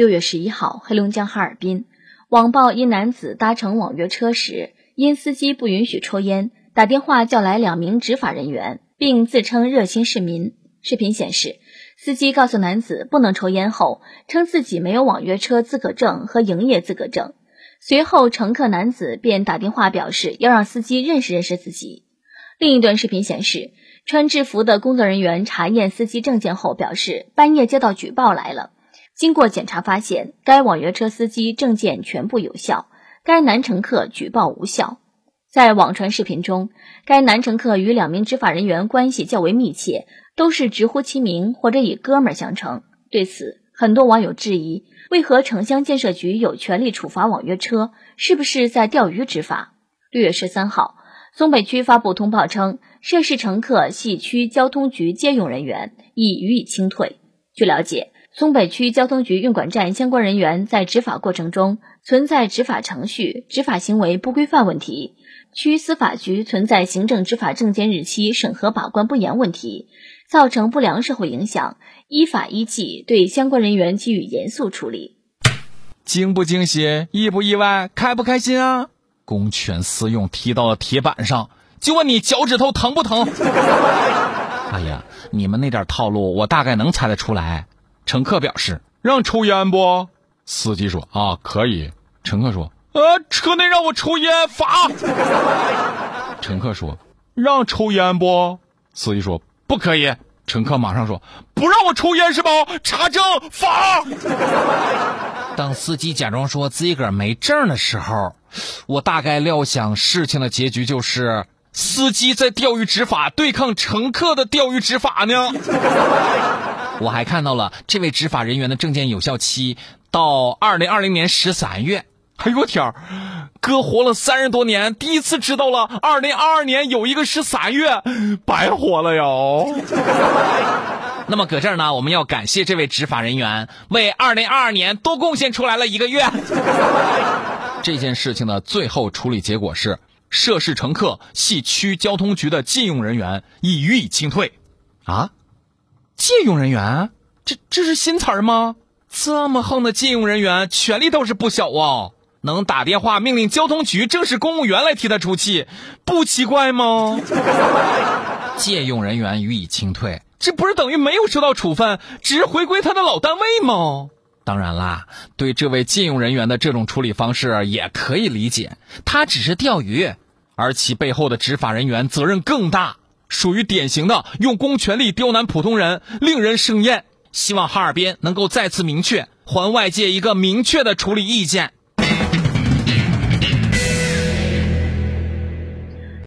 六月十一号，黑龙江哈尔滨网曝一男子搭乘网约车时，因司机不允许抽烟，打电话叫来两名执法人员，并自称热心市民。视频显示，司机告诉男子不能抽烟后，称自己没有网约车资格证和营业资格证。随后，乘客男子便打电话表示要让司机认识认识自己。另一段视频显示，穿制服的工作人员查验司机证件后表示，半夜接到举报来了。经过检查发现，该网约车司机证件全部有效，该男乘客举报无效。在网传视频中，该男乘客与两名执法人员关系较为密切，都是直呼其名或者以哥们相称。对此，很多网友质疑。为何城乡建设局有权利处罚网约车？是不是在钓鱼执法？六月十三号，松北区发布通报称，涉事乘客系区交通局借用人员，已予以清退。据了解，松北区交通局运管站相关人员在执法过程中存在执法程序、执法行为不规范问题，区司法局存在行政执法证件日期审核把关不严问题。造成不良社会影响，依法依纪对相关人员给予严肃处理。惊不惊喜？意不意外？开不开心啊？公权私用踢到了铁板上，就问你脚趾头疼不疼？哎呀，你们那点套路我大概能猜得出来。乘客表示让抽烟不？司机说啊可以。乘客说呃车内让我抽烟罚。乘客说让抽烟不？司机说。不可以！乘客马上说：“不让我抽烟是吧？查证罚。”当司机假装说自己个儿没证的时候，我大概料想事情的结局就是司机在钓鱼执法对抗乘客的钓鱼执法呢。我还看到了这位执法人员的证件有效期到二零二零年十三月。哎呦我天儿！哥活了三十多年，第一次知道了二零二二年有一个十三月，白活了哟。那么搁这儿呢，我们要感谢这位执法人员，为二零二二年多贡献出来了一个月。这件事情的最后处理结果是，涉事乘客系区交通局的禁用人员，已予以清退。啊，借用人员，这这是新词儿吗？这么横的借用人员，权力倒是不小啊。能打电话命令交通局正式公务员来替他出气，不奇怪吗？借用人员予以清退，这不是等于没有受到处分，只是回归他的老单位吗？当然啦，对这位借用人员的这种处理方式也可以理解，他只是钓鱼，而其背后的执法人员责任更大，属于典型的用公权力刁难普通人，令人生厌。希望哈尔滨能够再次明确，还外界一个明确的处理意见。